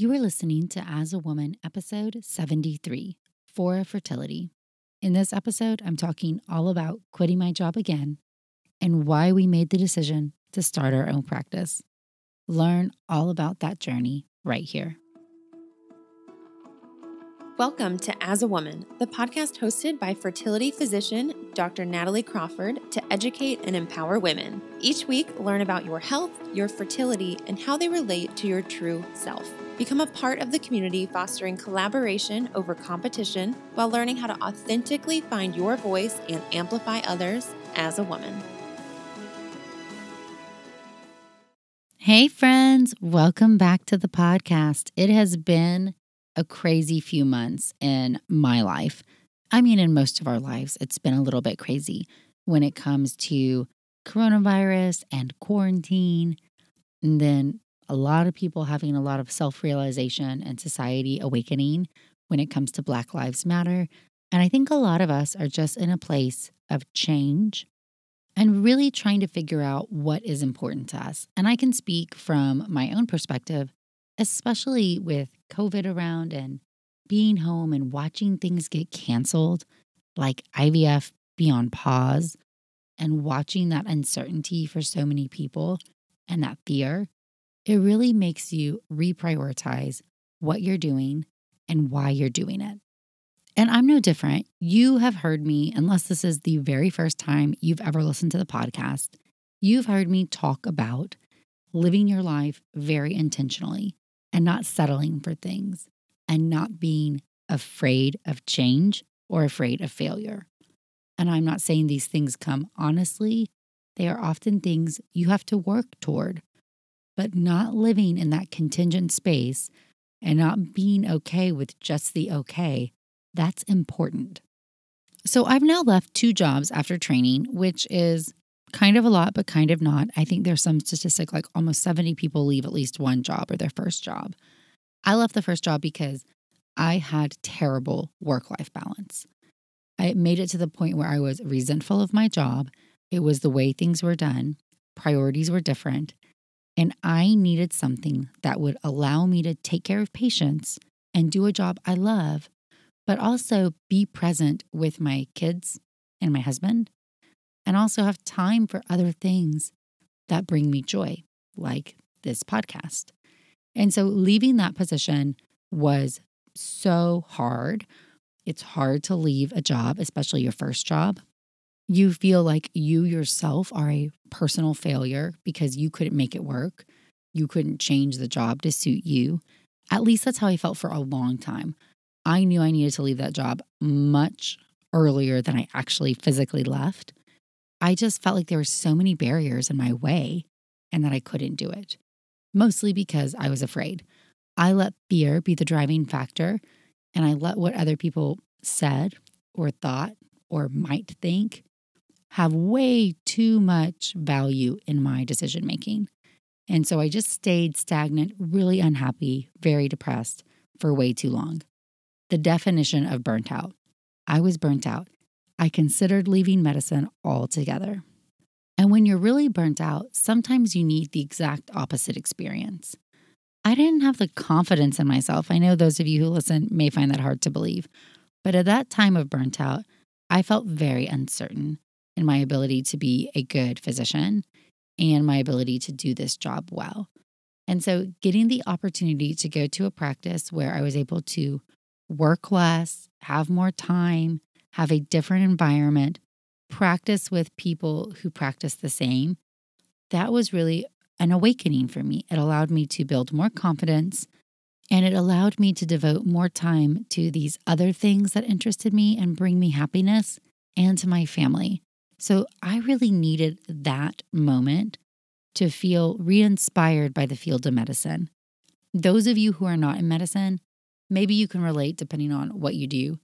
You are listening to As a Woman, episode 73 for fertility. In this episode, I'm talking all about quitting my job again and why we made the decision to start our own practice. Learn all about that journey right here. Welcome to As a Woman, the podcast hosted by fertility physician Dr. Natalie Crawford to educate and empower women. Each week, learn about your health, your fertility, and how they relate to your true self. Become a part of the community fostering collaboration over competition while learning how to authentically find your voice and amplify others as a woman. Hey, friends, welcome back to the podcast. It has been a crazy few months in my life. I mean, in most of our lives, it's been a little bit crazy when it comes to coronavirus and quarantine, and then a lot of people having a lot of self realization and society awakening when it comes to Black Lives Matter. And I think a lot of us are just in a place of change and really trying to figure out what is important to us. And I can speak from my own perspective, especially with COVID around and being home and watching things get canceled, like IVF be on pause, and watching that uncertainty for so many people and that fear it really makes you reprioritize what you're doing and why you're doing it. And I'm no different. You have heard me, unless this is the very first time you've ever listened to the podcast, you've heard me talk about living your life very intentionally and not settling for things and not being afraid of change or afraid of failure. And I'm not saying these things come honestly, they are often things you have to work toward but not living in that contingent space and not being okay with just the okay, that's important. So I've now left two jobs after training, which is kind of a lot, but kind of not. I think there's some statistic like almost 70 people leave at least one job or their first job. I left the first job because I had terrible work life balance. I made it to the point where I was resentful of my job. It was the way things were done, priorities were different. And I needed something that would allow me to take care of patients and do a job I love, but also be present with my kids and my husband, and also have time for other things that bring me joy, like this podcast. And so leaving that position was so hard. It's hard to leave a job, especially your first job, you feel like you yourself are a personal failure because you couldn't make it work. You couldn't change the job to suit you. At least that's how I felt for a long time. I knew I needed to leave that job much earlier than I actually physically left. I just felt like there were so many barriers in my way and that I couldn't do it, mostly because I was afraid. I let fear be the driving factor and I let what other people said or thought or might think have way too much value in my decision making. And so I just stayed stagnant, really unhappy, very depressed for way too long. The definition of burnt out. I was burnt out. I considered leaving medicine altogether. And when you're really burnt out, sometimes you need the exact opposite experience. I didn't have the confidence in myself. I know those of you who listen may find that hard to believe. But at that time of burnt out, I felt very uncertain in my ability to be a good physician and my ability to do this job well. And so, getting the opportunity to go to a practice where I was able to work less, have more time, have a different environment, practice with people who practice the same, that was really an awakening for me. It allowed me to build more confidence and it allowed me to devote more time to these other things that interested me and bring me happiness and to my family. So I really needed that moment to feel re inspired by the field of medicine. Those of you who are not in medicine, maybe you can relate depending on what you do.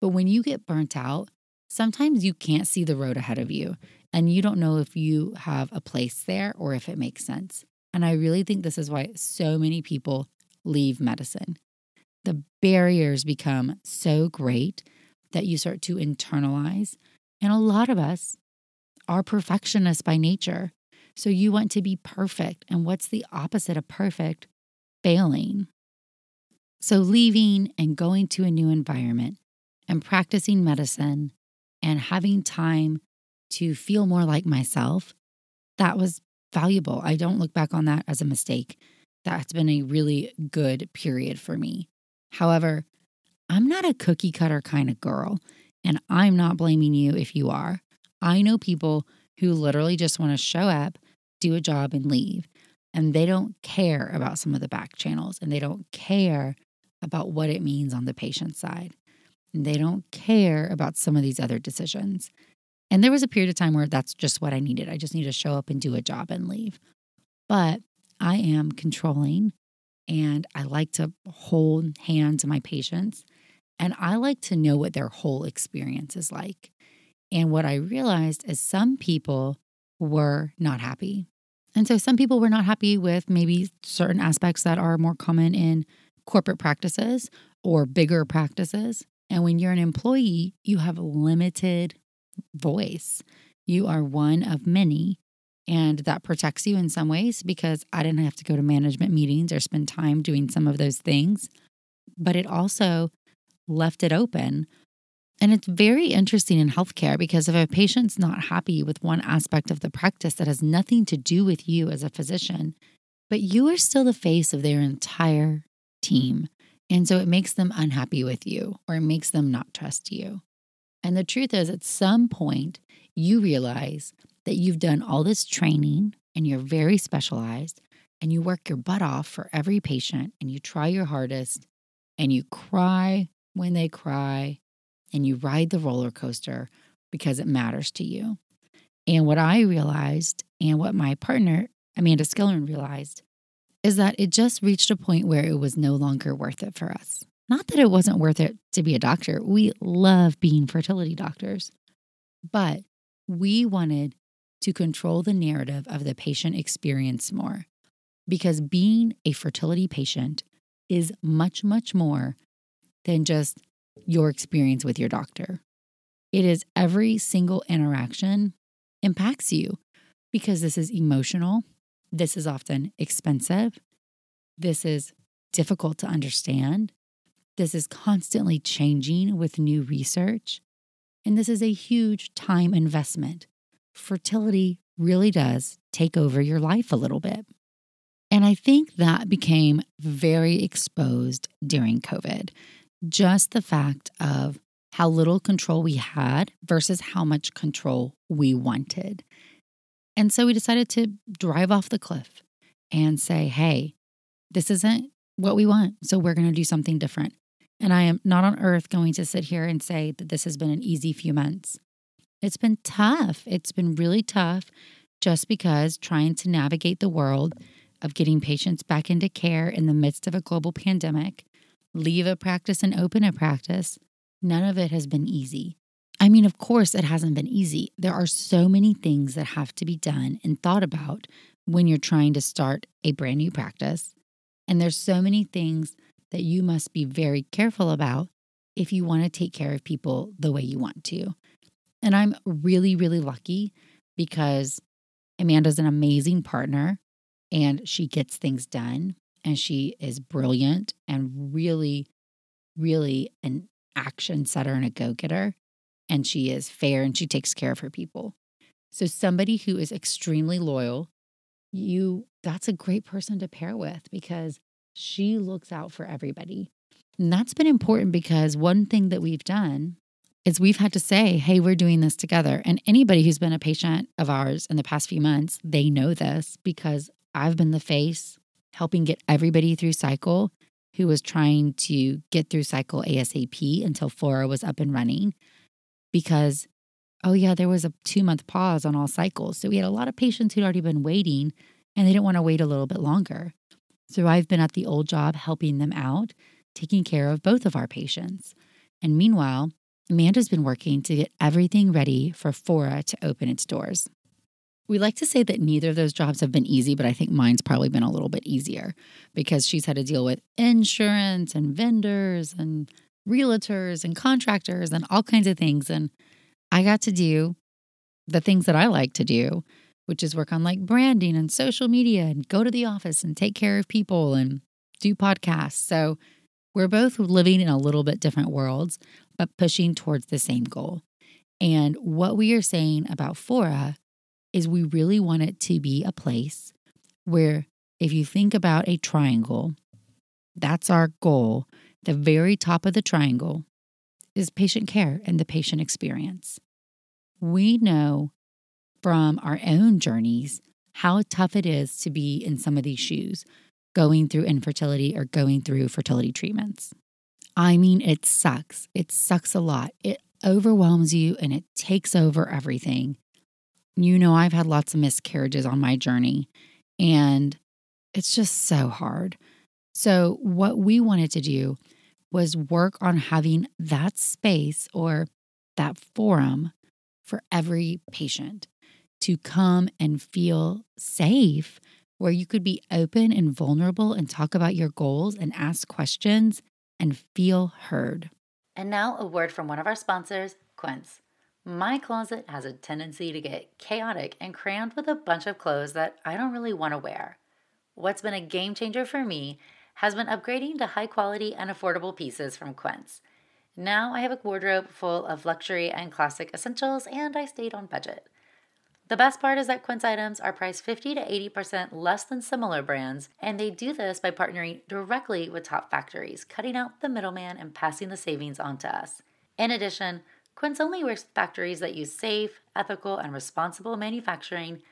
But when you get burnt out, sometimes you can't see the road ahead of you and you don't know if you have a place there or if it makes sense. And I really think this is why so many people leave medicine. The barriers become so great that you start to internalize. And a lot of us are perfectionists by nature. So you want to be perfect. And what's the opposite of perfect? Failing. So leaving and going to a new environment and practicing medicine and having time to feel more like myself, that was valuable. I don't look back on that as a mistake. That's been a really good period for me. However, I'm not a cookie cutter kind of girl, and I'm not blaming you if you are. I know people who literally just want to show up, do a job, and leave. And they don't care about some of the back channels and they don't care about what it means on the patient side. And they don't care about some of these other decisions. And there was a period of time where that's just what I needed. I just need to show up and do a job and leave. But I am controlling and I like to hold hands to my patients and I like to know what their whole experience is like. And what I realized is some people were not happy. And so some people were not happy with maybe certain aspects that are more common in corporate practices or bigger practices. And when you're an employee, you have limited voice. You are one of many. And that protects you in some ways because I didn't have to go to management meetings or spend time doing some of those things. But it also left it open. And it's very interesting in healthcare because if a patient's not happy with one aspect of the practice that has nothing to do with you as a physician, but you are still the face of their entire team. And so it makes them unhappy with you or it makes them not trust you. And the truth is, at some point, you realize that you've done all this training and you're very specialized and you work your butt off for every patient and you try your hardest and you cry when they cry and you ride the roller coaster because it matters to you. And what I realized and what my partner, Amanda Skillern, realized is that it just reached a point where it was no longer worth it for us. Not that it wasn't worth it to be a doctor. We love being fertility doctors, but we wanted to control the narrative of the patient experience more because being a fertility patient is much, much more than just your experience with your doctor. It is every single interaction impacts you because this is emotional. This is often expensive. This is difficult to understand. This is constantly changing with new research. And this is a huge time investment. Fertility really does take over your life a little bit. And I think that became very exposed during COVID. Just the fact of how little control we had versus how much control we wanted. And so we decided to drive off the cliff and say, hey, this isn't what we want. So we're going to do something different. And I am not on earth going to sit here and say that this has been an easy few months. It's been tough. It's been really tough just because trying to navigate the world of getting patients back into care in the midst of a global pandemic, leave a practice and open a practice, none of it has been easy. I mean, of course, it hasn't been easy. There are so many things that have to be done and thought about when you're trying to start a brand new practice. And there's so many things that you must be very careful about if you want to take care of people the way you want to. And I'm really, really lucky because Amanda's an amazing partner and she gets things done and she is brilliant and really, really an action setter and a go getter. And she is fair and she takes care of her people. So, somebody who is extremely loyal, you that's a great person to pair with because she looks out for everybody. And that's been important because one thing that we've done is we've had to say, hey, we're doing this together. And anybody who's been a patient of ours in the past few months, they know this because I've been the face helping get everybody through cycle who was trying to get through cycle ASAP until Fora was up and running because oh yeah, there was a two month pause on all cycles. So we had a lot of patients who'd already been waiting and they didn't want to wait a little bit longer. So I've been at the old job helping them out, taking care of both of our patients. And meanwhile, Amanda's been working to get everything ready for Fora to open its doors. We like to say that neither of those jobs have been easy, but I think mine's probably been a little bit easier because she's had to deal with insurance and vendors and realtors and contractors and all kinds of things. And I got to do the things that I like to do, which is work on like branding and social media and go to the office and take care of people and do podcasts. So we're both living in a little bit different worlds, but pushing towards the same goal. And what we are saying about Fora is we really want it to be a place where if you think about a triangle, that's our goal. The very top of the triangle is patient care and the patient experience. We know from our own journeys how tough it is to be in some of these shoes, going through infertility or going through fertility treatments. I mean, it sucks. It sucks a lot. It overwhelms you and it takes over everything. You know, I've had lots of miscarriages on my journey, and it's just so hard. So, what we wanted to do was work on having that space or that forum for every patient to come and feel safe, where you could be open and vulnerable and talk about your goals and ask questions and feel heard. And now, a word from one of our sponsors, Quince. My closet has a tendency to get chaotic and crammed with a bunch of clothes that I don't really want to wear. What's been a game changer for me has been upgrading to high quality and affordable pieces from Quince. Now I have a wardrobe full of luxury and classic essentials, and I stayed on budget. The best part is that Quince items are priced 50 to 80% less than similar brands, and they do this by partnering directly with top factories, cutting out the middleman and passing the savings on to us. In addition, Quince only works with factories that use safe, ethical, and responsible manufacturing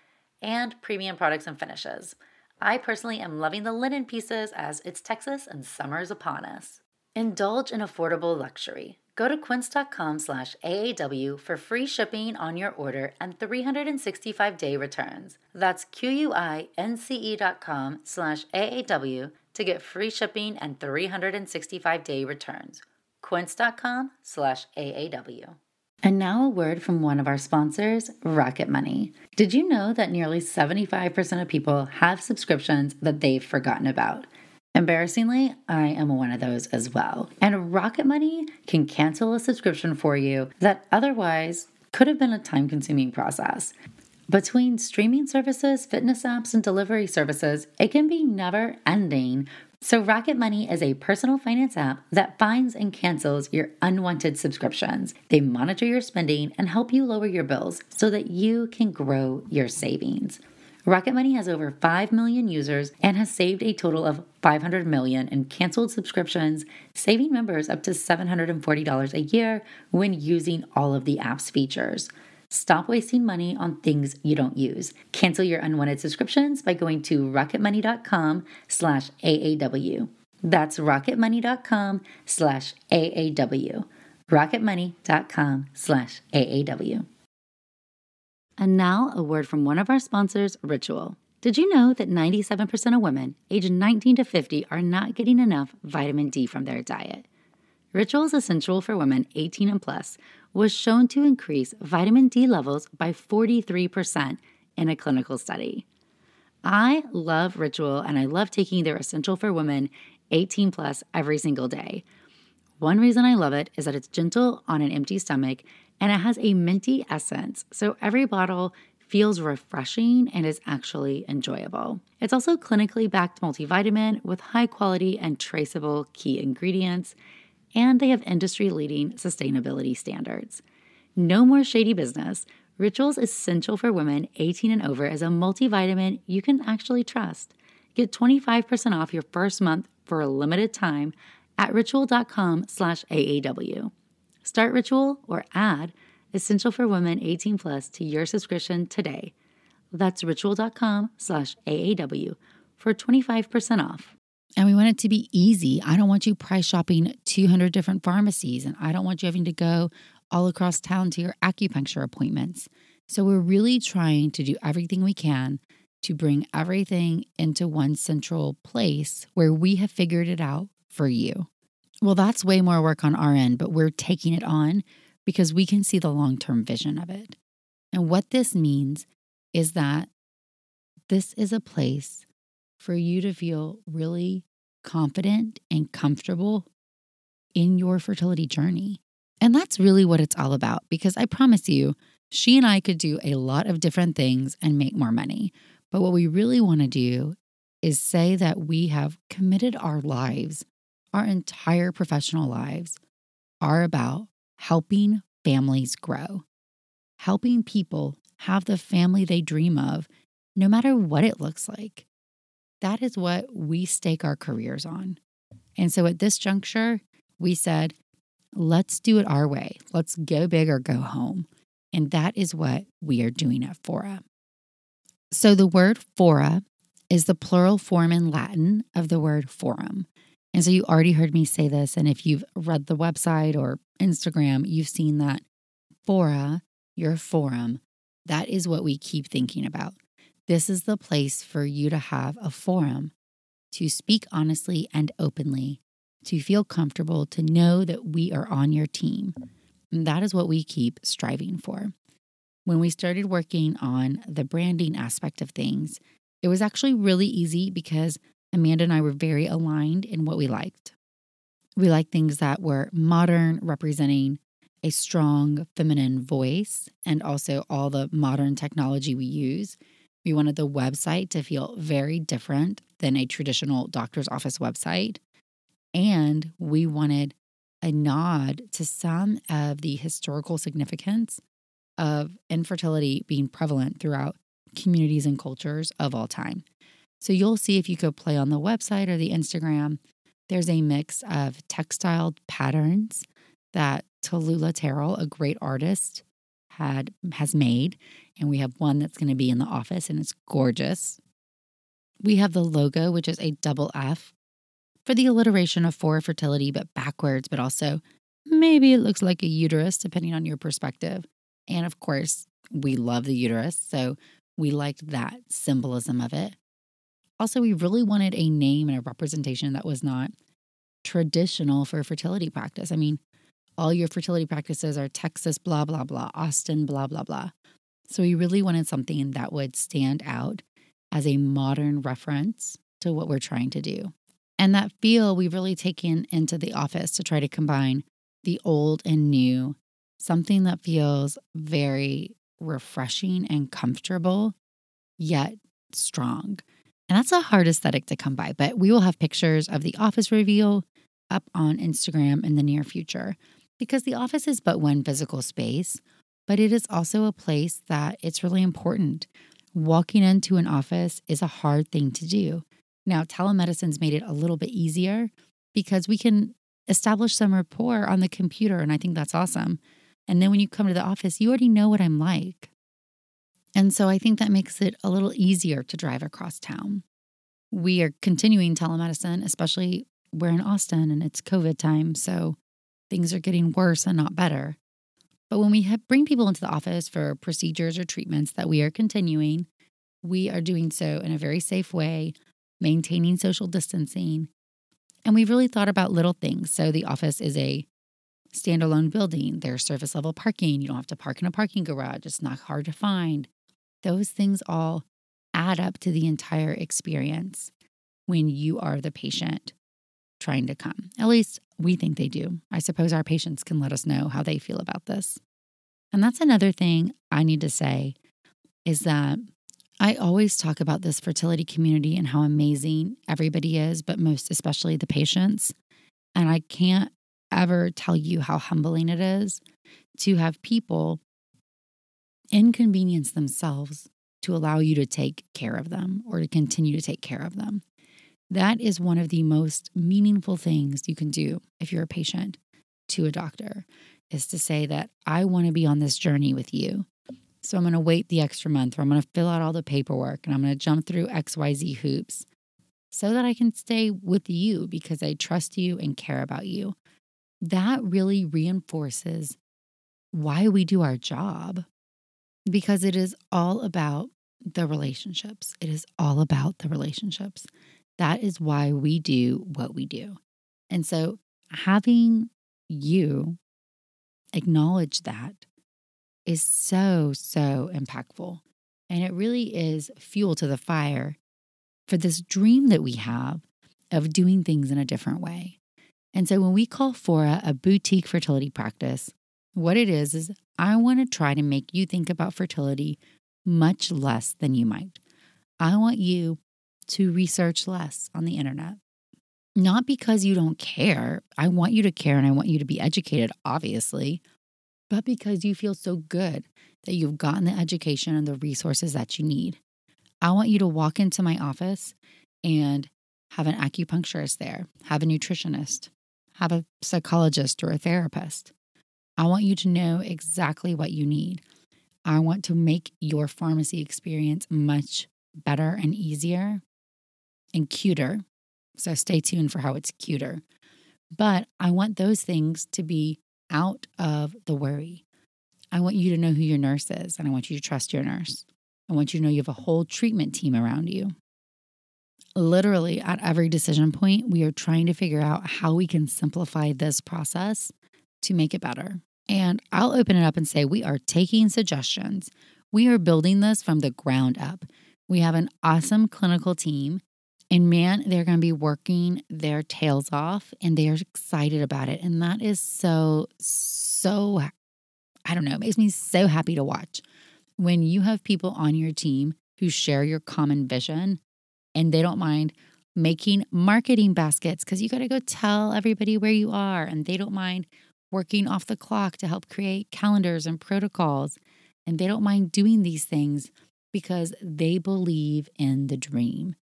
and premium products and finishes. I personally am loving the linen pieces as it's Texas and summer's upon us. Indulge in affordable luxury. Go to quince.com slash AAW for free shipping on your order and 365-day returns. That's Q-U-I-N-C-E dot com slash AAW to get free shipping and 365-day returns. quince.com slash AAW. And now a word from one of our sponsors, Rocket Money. Did you know that nearly 75% of people have subscriptions that they've forgotten about? Embarrassingly, I am one of those as well. And Rocket Money can cancel a subscription for you that otherwise could have been a time consuming process. Between streaming services, fitness apps, and delivery services, it can be never ending so, Rocket Money is a personal finance app that finds and cancels your unwanted subscriptions. They monitor your spending and help you lower your bills so that you can grow your savings. Rocket Money has over 5 million users and has saved a total of 500 million in canceled subscriptions, saving members up to $740 a year when using all of the app's features. Stop wasting money on things you don't use. Cancel your unwanted subscriptions by going to rocketmoney.com slash AAW. That's rocketmoney.com slash AAW. rocketmoney.com slash AAW. And now a word from one of our sponsors, Ritual. Did you know that 97% of women aged 19 to 50 are not getting enough vitamin D from their diet? Ritual is essential for women 18 and plus was shown to increase vitamin D levels by 43% in a clinical study. I love Ritual and I love taking their Essential for Women 18 plus every single day. One reason I love it is that it's gentle on an empty stomach and it has a minty essence, so every bottle feels refreshing and is actually enjoyable. It's also clinically backed multivitamin with high quality and traceable key ingredients and they have industry leading sustainability standards. No more shady business. Rituals Essential for Women 18 and over is a multivitamin you can actually trust. Get 25% off your first month for a limited time at ritual.com slash AAW. Start Ritual or add Essential for Women 18 Plus to your subscription today. That's ritual.com slash AAW for 25% off. And we want it to be easy. I don't want you price shopping 200 different pharmacies, and I don't want you having to go all across town to your acupuncture appointments. So we're really trying to do everything we can to bring everything into one central place where we have figured it out for you. Well, that's way more work on our end, but we're taking it on because we can see the long term vision of it. And what this means is that this is a place for you to feel really confident and comfortable in your fertility journey. And that's really what it's all about because I promise you, she and I could do a lot of different things and make more money. But what we really want to do is say that we have committed our lives, our entire professional lives, are about helping families grow, helping people have the family they dream of, no matter what it looks like. That is what we stake our careers on. And so at this juncture, we said, let's do it our way. Let's go big or go home. And that is what we are doing at Fora. So the word fora is the plural form in Latin of the word forum. And so you already heard me say this. And if you've read the website or Instagram, you've seen that fora, your forum, that is what we keep thinking about. This is the place for you to have a forum to speak honestly and openly, to feel comfortable, to know that we are on your team. And that is what we keep striving for. When we started working on the branding aspect of things, it was actually really easy because Amanda and I were very aligned in what we liked. We liked things that were modern, representing a strong feminine voice, and also all the modern technology we use. We wanted the website to feel very different than a traditional doctor's office website. And we wanted a nod to some of the historical significance of infertility being prevalent throughout communities and cultures of all time. So you'll see if you go play on the website or the Instagram, there's a mix of textile patterns that Tallulah Terrell, a great artist, had has made, and we have one that's going to be in the office and it's gorgeous. We have the logo, which is a double F for the alliteration of for fertility, but backwards, but also maybe it looks like a uterus, depending on your perspective. And of course, we love the uterus, so we liked that symbolism of it. Also, we really wanted a name and a representation that was not traditional for fertility practice. I mean, all your fertility practices are Texas, blah, blah, blah, Austin, blah, blah, blah. So we really wanted something that would stand out as a modern reference to what we're trying to do. And that feel we've really taken into the office to try to combine the old and new, something that feels very refreshing and comfortable, yet strong. And that's a hard aesthetic to come by, but we will have pictures of the office reveal up on Instagram in the near future because the office is but one physical space, but it is also a place that it's really important. Walking into an office is a hard thing to do. Now, telemedicine's made it a little bit easier because we can establish some rapport on the computer, and I think that's awesome. And then when you come to the office, you already know what I'm like. And so I think that makes it a little easier to drive across town. We are continuing telemedicine, especially we're in Austin and it's COVID time. So things are getting worse and not better. But when we bring people into the office for procedures or treatments that we are continuing, we are doing so in a very safe way, maintaining social distancing. And we've really thought about little things. So the office is a standalone building, there's surface level parking. You don't have to park in a parking garage, it's not hard to find. Those things all add up to the entire experience when you are the patient trying to come. At least we think they do. I suppose our patients can let us know how they feel about this. And that's another thing I need to say is that I always talk about this fertility community and how amazing everybody is, but most especially the patients. And I can't ever tell you how humbling it is to have people inconvenience themselves to allow you to take care of them or to continue to take care of them. That is one of the most meaningful things you can do if you're a patient to a doctor is to say that I want to be on this journey with you. So I'm going to wait the extra month or I'm going to fill out all the paperwork and I'm going to jump through XYZ hoops so that I can stay with you because I trust you and care about you. That really reinforces why we do our job because it is all about the relationships. It is all about the relationships. That is why we do what we do. And so having you acknowledge that is so, so impactful. And it really is fuel to the fire for this dream that we have of doing things in a different way. And so when we call Fora a boutique fertility practice, what it is is I want to try to make you think about fertility much less than you might. I want you to research less on the internet. Not because you don't care. I want you to care and I want you to be educated, obviously, but because you feel so good that you've gotten the education and the resources that you need. I want you to walk into my office and have an acupuncturist there, have a nutritionist, have a psychologist or a therapist. I want you to know exactly what you need. I want to make your pharmacy experience much better and easier and cuter. So stay tuned for how it's cuter. But I want those things to be out of the worry. I want you to know who your nurse is, and I want you to trust your nurse. I want you to know you have a whole treatment team around you. Literally, at every decision point, we are trying to figure out how we can simplify this process to make it better. And I'll open it up and say, we are taking suggestions. We are building this from the ground up. We have an awesome clinical team, and man, they're going to be working their tails off and they are excited about it. And that is so, so, I don't know, it makes me so happy to watch when you have people on your team who share your common vision and they don't mind making marketing baskets because you got to go tell everybody where you are and they don't mind working off the clock to help create calendars and protocols and they don't mind doing these things because they believe in the dream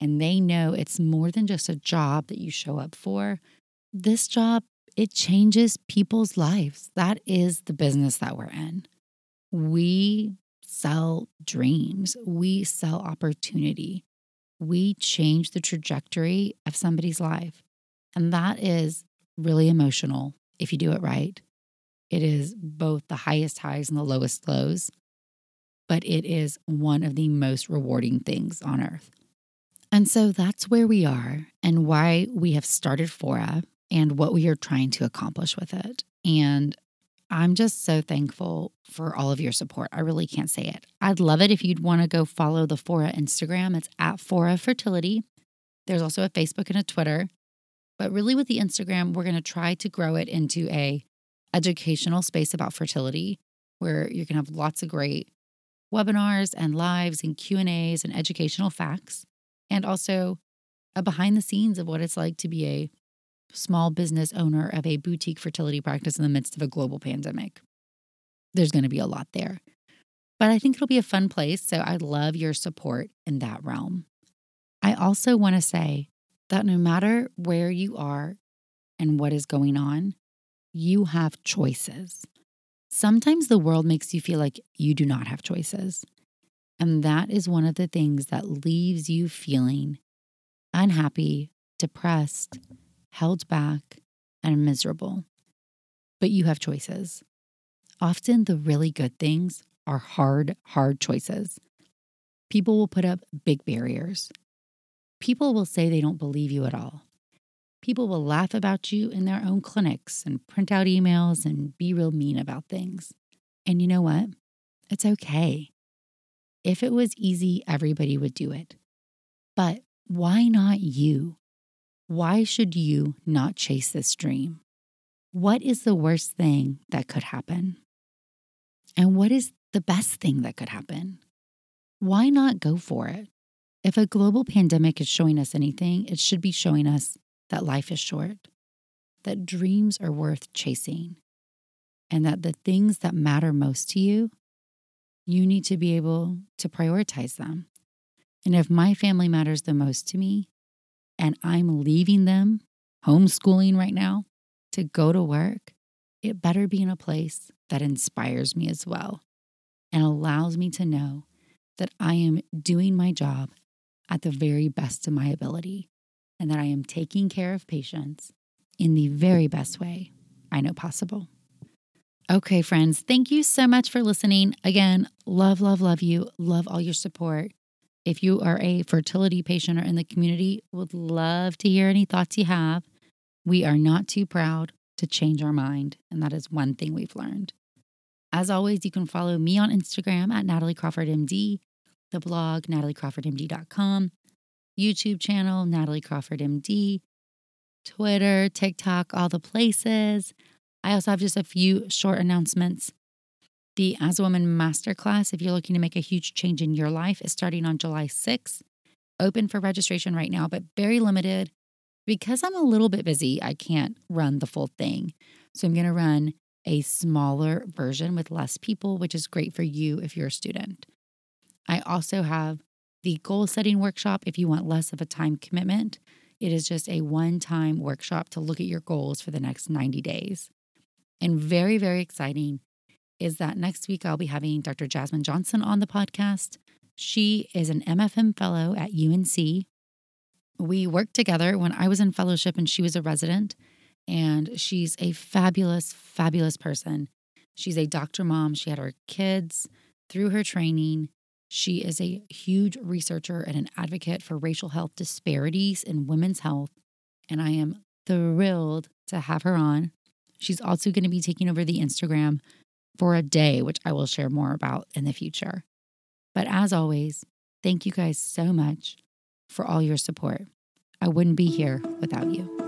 and they know it's more than just a job that you show up for this job it changes people's lives that is the business that we're in we sell dreams, we sell opportunity, we change the trajectory of somebody's life. And that is really emotional if you do it right. It is both the highest highs and the lowest lows, but it is one of the most rewarding things on earth. And so that's where we are and why we have started Fora and what we are trying to accomplish with it. And I'm just so thankful for all of your support. I really can't say it. I'd love it if you'd want to go follow the Fora Instagram. It's at Fora Fertility. There's also a Facebook and a Twitter. But really with the Instagram, we're going to try to grow it into a educational space about fertility where you can have lots of great webinars and lives and Q&As and educational facts and also a behind the scenes of what it's like to be a small business owner of a boutique fertility practice in the midst of a global pandemic. There's going to be a lot there. But I think it'll be a fun place. So I love your support in that realm. I also want to say that no matter where you are and what is going on, you have choices. Sometimes the world makes you feel like you do not have choices. And that is one of the things that leaves you feeling unhappy, depressed, held back, and miserable. But you have choices. Often the really good things are hard, hard choices. People will put up big barriers. People will say they don't believe you at all. People will laugh about you in their own clinics and print out emails and be real mean about things. And you know what? It's okay. If it was easy, everybody would do it. But why not you? Why should you not chase this dream? What is the worst thing that could happen? And what is the best thing that could happen? Why not go for it? If a global pandemic is showing us anything, it should be showing us that life is short, that dreams are worth chasing, and that the things that matter most to you, you need to be able to prioritize them. And if my family matters the most to me, and I'm leaving them homeschooling right now to go to work, it better be in a place that inspires me as well and allows me to know that I am doing my job at the very best of my ability and that I am taking care of patients in the very best way I know possible. Okay, friends, thank you so much for listening. Again, love, love, love you. Love all your support. If you are a fertility patient or in the community, would love to hear any thoughts you have. We are not too proud to change our mind, and that is one thing we've learned. As always, you can follow me on Instagram at Natalie Crawford MD, the blog nataliecrawfordmd.com, YouTube channel Natalie Crawford MD, Twitter, TikTok, all the places. I also have just a few short announcements. The As a Woman Masterclass, if you're looking to make a huge change in your life, is starting on July 6th. Open for registration right now, but very limited. Because I'm a little bit busy, I can't run the full thing. So I'm going to run a smaller version with less people, which is great for you if you're a student. I also have the goal setting workshop if you want less of a time commitment. It is just a one time workshop to look at your goals for the next 90 days. And very, very exciting is that next week I'll be having Dr. Jasmine Johnson on the podcast. She is an MFM fellow at UNC. We worked together when I was in fellowship and she was a resident, and she's a fabulous, fabulous person. She's a doctor mom. She had her kids through her training. She is a huge researcher and an advocate for racial health disparities in women's health. And I am thrilled to have her on. She's also going to be taking over the Instagram for a day, which I will share more about in the future. But as always, thank you guys so much for all your support. I wouldn't be here without you.